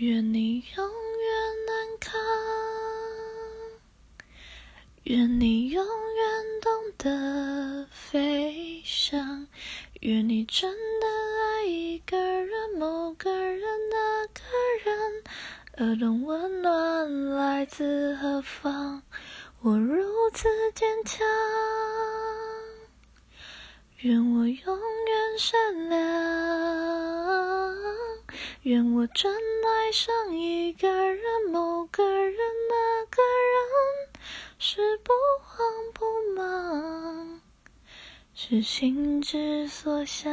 愿你永远安康，愿你永远懂得飞翔，愿你真的爱一个人，某个人，那个人，而懂温暖来自何方。我如此坚强，愿我永远善良，愿我真爱上一个人，某个人，那个人是不慌不忙，是心之所向。